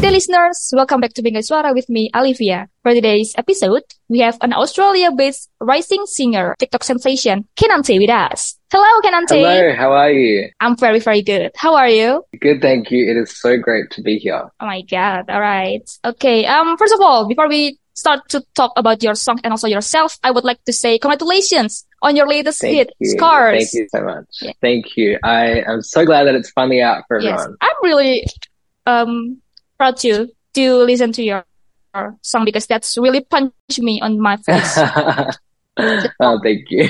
listeners, welcome back to Bingkai Suara with me, Olivia. For today's episode, we have an Australia-based rising singer, TikTok sensation, Keenan Te with us. Hello, Keenan Te. Hello, how are you? I'm very, very good. How are you? Good, thank you. It is so great to be here. Oh my god. All right. Okay. Um, first of all, before we start to talk about your song and also yourself, I would like to say congratulations on your latest Thank hit, you. Scars. Thank you so much. Yeah. Thank you. I am so glad that it's finally out for Yes, everyone. I'm really um proud to to listen to your song because that's really punched me on my face. oh, thank you.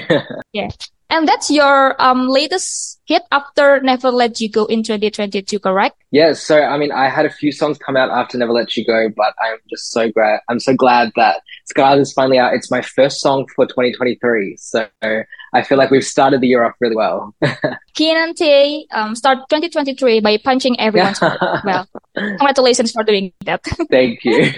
And that's your um latest hit after Never Let You Go in 2022, correct? yes, so I mean, I had a few songs come out after Never Let You Go, but I'm just so glad. I'm so glad that Scars is finally out. It's my first song for 2023, so I feel like we've started the year off really well. Keenan Te um start 2023 by punching everyone's heart. Well, congratulations for doing that. thank you.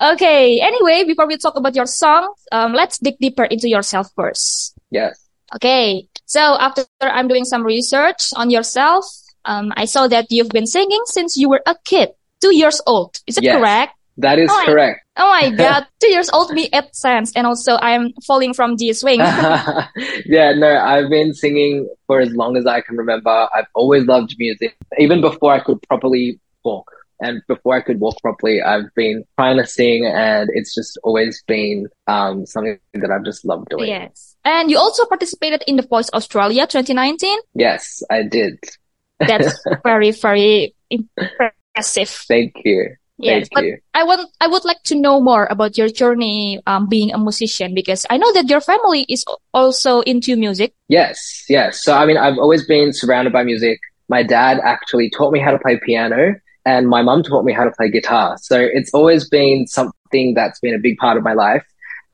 okay. Anyway, before we talk about your song, um, let's dig deeper into yourself first. yes. Okay. So after I'm doing some research on yourself, um, I saw that you've been singing since you were a kid, two years old. Is it Yes. correct? That is Oh, I- correct. Oh my God. two years old me at sense. And also I'm falling from the swing. yeah, no, I've been singing for as long as I can remember. I've always loved music. Even before I could properly walk and before I could walk properly, I've been trying to sing and it's just always been um, something that I've just loved doing. yes. And you also participated in the Voice Australia 2019. Yes, I did. That's very, very impressive. Thank you. Yes. Thank But you. I want, I would like to know more about your journey, um, being a musician because I know that your family is also into music. Yes, yes. So, I mean, I've always been surrounded by music. My dad actually taught me how to play piano, and my mum taught me how to play guitar. So, it's always been something that's been a big part of my life.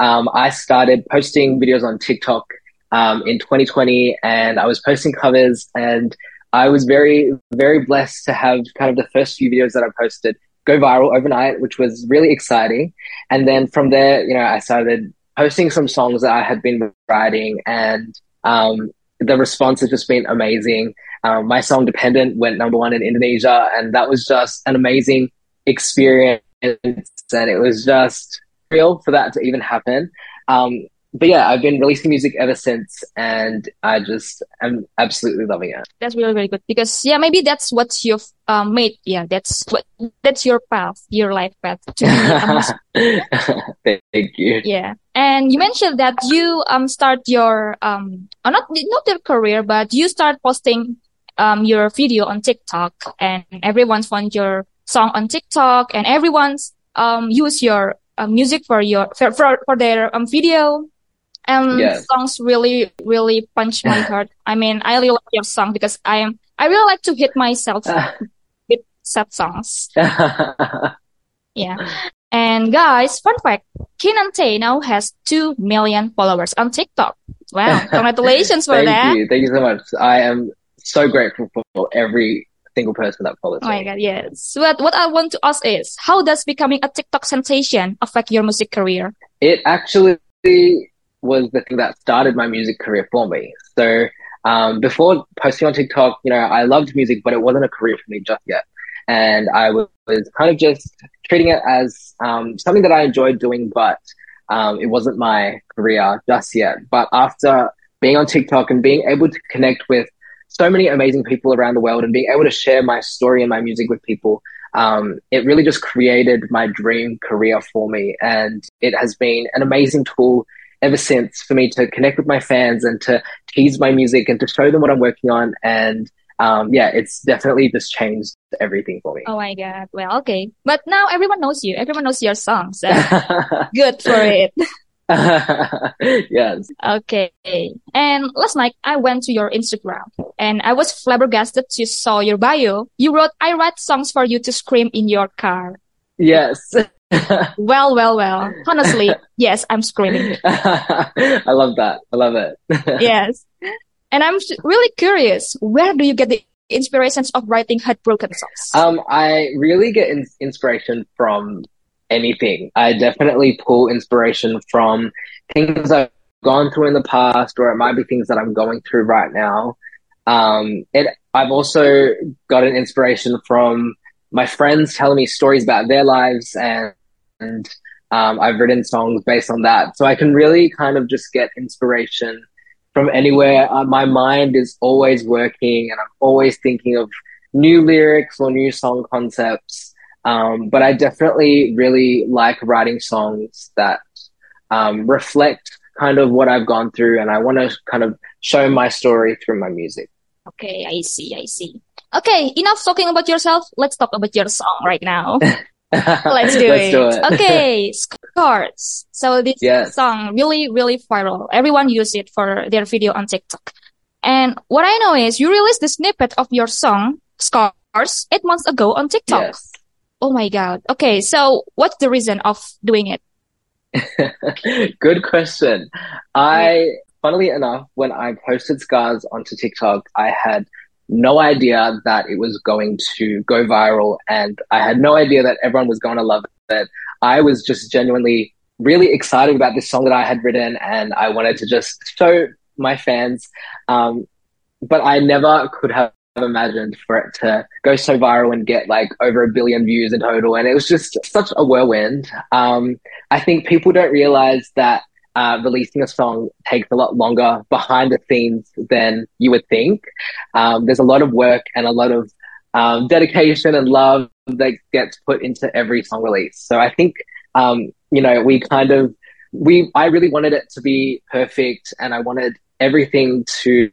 Um, I started posting videos on TikTok um, in 2020, and I was posting covers, and I was very, very blessed to have kind of the first few videos that I posted go viral overnight, which was really exciting. And then from there, you know, I started posting some songs that I had been writing, and um, the response has just been amazing. Um, my song "Dependent" went number one in Indonesia, and that was just an amazing experience. And it was just real for that to even happen. Um, but yeah, I've been releasing music ever since, and I just am absolutely loving it. That's really, really good because yeah, maybe that's what you've um, made. Yeah, that's what that's your path, your life path Thank you. Yeah, and you mentioned that you um start your um uh, not not your career, but you start posting um your video on TikTok, and everyone found your song on TikTok, and everyone's um use your uh, music for your for for, for their um video. And Yes. songs really, really punch my heart. I mean, I really love your song because I am, I really like to hit myself with sad songs. Yeah. And guys, fun fact, Keenan Te now has 2 million followers on TikTok. Wow. Congratulations for Thank that. you. Thank you so much. I am so grateful for every single person that follows Oh my me. God, yes. What, what I want to ask is, how does becoming a TikTok sensation affect your music career? It actually was the thing that started my music career for me. So um, before posting on TikTok, you know, I loved music, but it wasn't a career for me just yet. And I was, was kind of just treating it as um, something that I enjoyed doing, but um, it wasn't my career just yet. But after being on TikTok and being able to connect with so many amazing people around the world and being able to share my story and my music with people, um, it really just created my dream career for me. And it has been an amazing tool ever since for me to connect with my fans and to tease my music and to show them what I'm working on. And um, yeah, it's definitely just changed everything for me. Oh my God. Well, okay. But now everyone knows you. Everyone knows your songs. So good for it. yes. Okay. And last night I went to your Instagram and I was flabbergasted to saw your bio. You wrote, I write songs for you to scream in your car. Yes. Well, well, well. Honestly, yes, I'm screaming. I love that. I love it. Yes. And I'm really curious, where do you get the inspirations of writing heartbroken songs? Um, I really get in- inspiration from anything. I definitely pull inspiration from things I've gone through in the past, or it might be things that I'm going through right now. Um, it, I've also gotten inspiration from my friends telling me stories about their lives and, and um, I've written songs based on that. So I can really kind of just get inspiration from anywhere. Uh, my mind is always working and I'm always thinking of new lyrics or new song concepts. Um, but I definitely really like writing songs that um, reflect kind of what I've gone through and I want to kind of show my story through my music. Okay, I see, I see. Okay, enough talking about yourself. Let's talk about your song right now. Let's do Let's it. Do it. okay, Scars. So this yes. song really, really viral. Everyone use it for their video on TikTok. And what I know is you released the snippet of your song, Scars, eight months ago on TikTok. Yes. Oh my God. Okay. So what's the reason of doing it? Good question. I, funnily enough, when I posted Scars onto TikTok, I had no idea that it was going to go viral and I had no idea that everyone was going to love it. I was just genuinely really excited about this song that I had written and I wanted to just show my fans. Um, but I never could have imagined for it to go so viral and get like over a billion views in total. And it was just such a whirlwind. Um, I think people don't realize that uh, releasing a song takes a lot longer behind the scenes than you would think. Um, there's a lot of work and a lot of um, dedication and love that gets put into every song release. So I think, um, you know, we kind of, we, I really wanted it to be perfect and I wanted everything to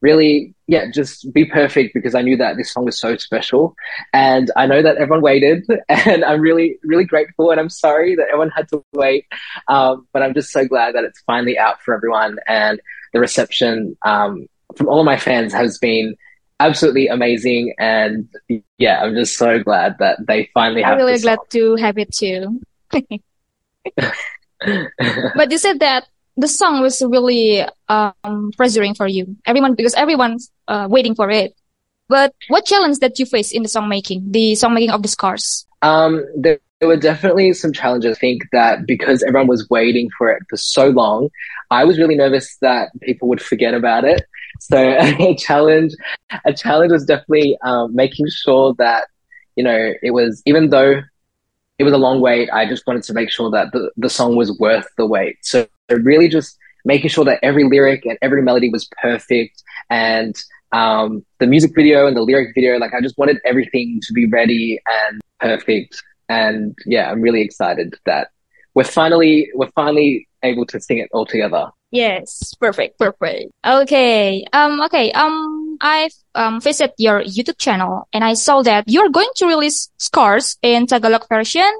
really, yeah, just be perfect because I knew that this song is so special. And I know that everyone waited and I'm really, really grateful. And I'm sorry that everyone had to wait. Um, but I'm just so glad that it's finally out for everyone. And the reception um, from all of my fans has been absolutely amazing. And yeah, I'm just so glad that they finally have I'm really glad to have it too. but you said that the song was really um, pressuring for you, everyone, because everyone's uh, waiting for it. But what challenge that you face in the song making, the song making of the scars? Um, there, there were definitely some challenges. I think that because everyone was waiting for it for so long, I was really nervous that people would forget about it. So a challenge, a challenge was definitely um, making sure that you know it was even though it was a long wait. I just wanted to make sure that the, the song was worth the wait. So really just making sure that every lyric and every melody was perfect and um, the music video and the lyric video, like I just wanted everything to be ready and perfect. And yeah, I'm really excited that we're finally, we're finally able to sing it all together. Yes, perfect, perfect. Okay, um, okay, um, I've um visited your YouTube channel and I saw that you're going to release Scars in Tagalog version,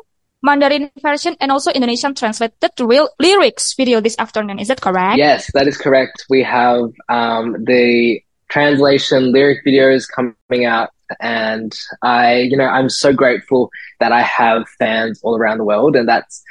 Mandarin version, and also Indonesian translated real lyrics video this afternoon. Is that correct? Yes, that is correct. We have um the translation lyric videos coming out and I, you know, I'm so grateful that I have fans all around the world and that's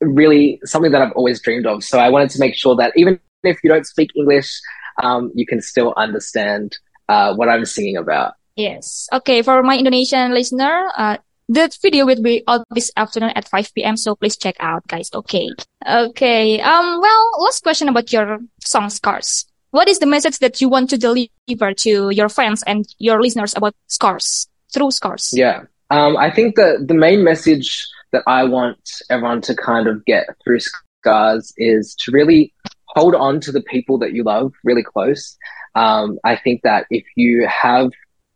really something that I've always dreamed of. So I wanted to make sure that even if you don't speak English, um, you can still understand uh, what I'm singing about. Yes. Okay. For my Indonesian listener, uh, the video will be out this afternoon at 5 p.m. So please check out, guys. Okay. Okay. Um. Well, last question about your song Scars. What is the message that you want to deliver to your fans and your listeners about Scars through Scars? Yeah. Um. I think that the main message that I want everyone to kind of get through scars is to really hold on to the people that you love really close. Um, I think that if you have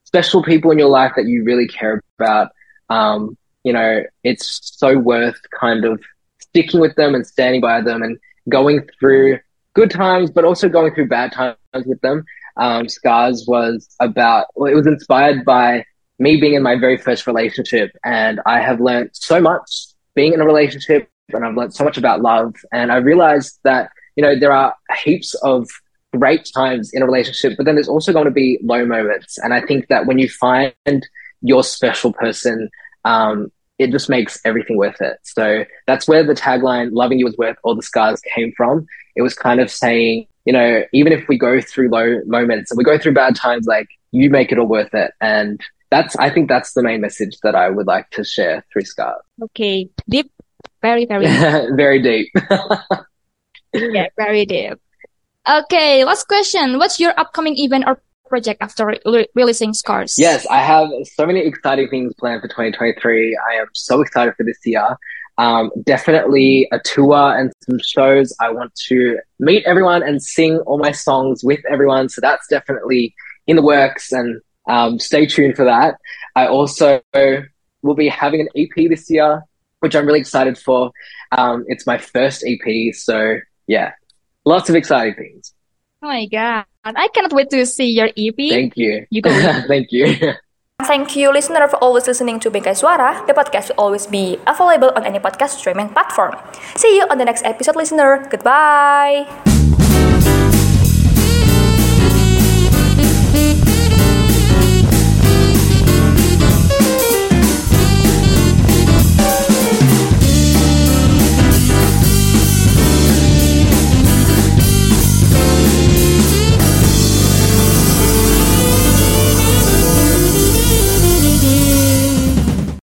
special people in your life that you really care about, um, you know, it's so worth kind of sticking with them and standing by them and going through good times, but also going through bad times with them. Um, Scars was about, well, it was inspired by me being in my very first relationship and I have learned so much being in a relationship and I've learned so much about love. And I realized that, you know, there are heaps of great times in a relationship, but then there's also going to be low moments. And I think that when you find your special person, um, it just makes everything worth it. So that's where the tagline, loving you is worth all the scars came from. It was kind of saying, you know, even if we go through low moments and we go through bad times, like you make it all worth it. And that's I think that's the main message that I would like to share through Scars. Okay, deep, very very deep. very deep. yeah, very deep. Okay, last question. What's your upcoming event or project after re- releasing Scars? Yes, I have so many exciting things planned for 2023. I am so excited for this year. Um, definitely a tour and some shows. I want to meet everyone and sing all my songs with everyone. So that's definitely in the works and um, stay tuned for that. I also will be having an EP this year, which I'm really excited for. Um, it's my first EP. So yeah, lots of exciting things. Oh my God. I cannot wait to see your EP. Thank you. You go. Thank you. Thank you, listener, for always listening to Bingkai Suara. The podcast will always be available on any podcast streaming platform. See you on the next episode, listener. Goodbye.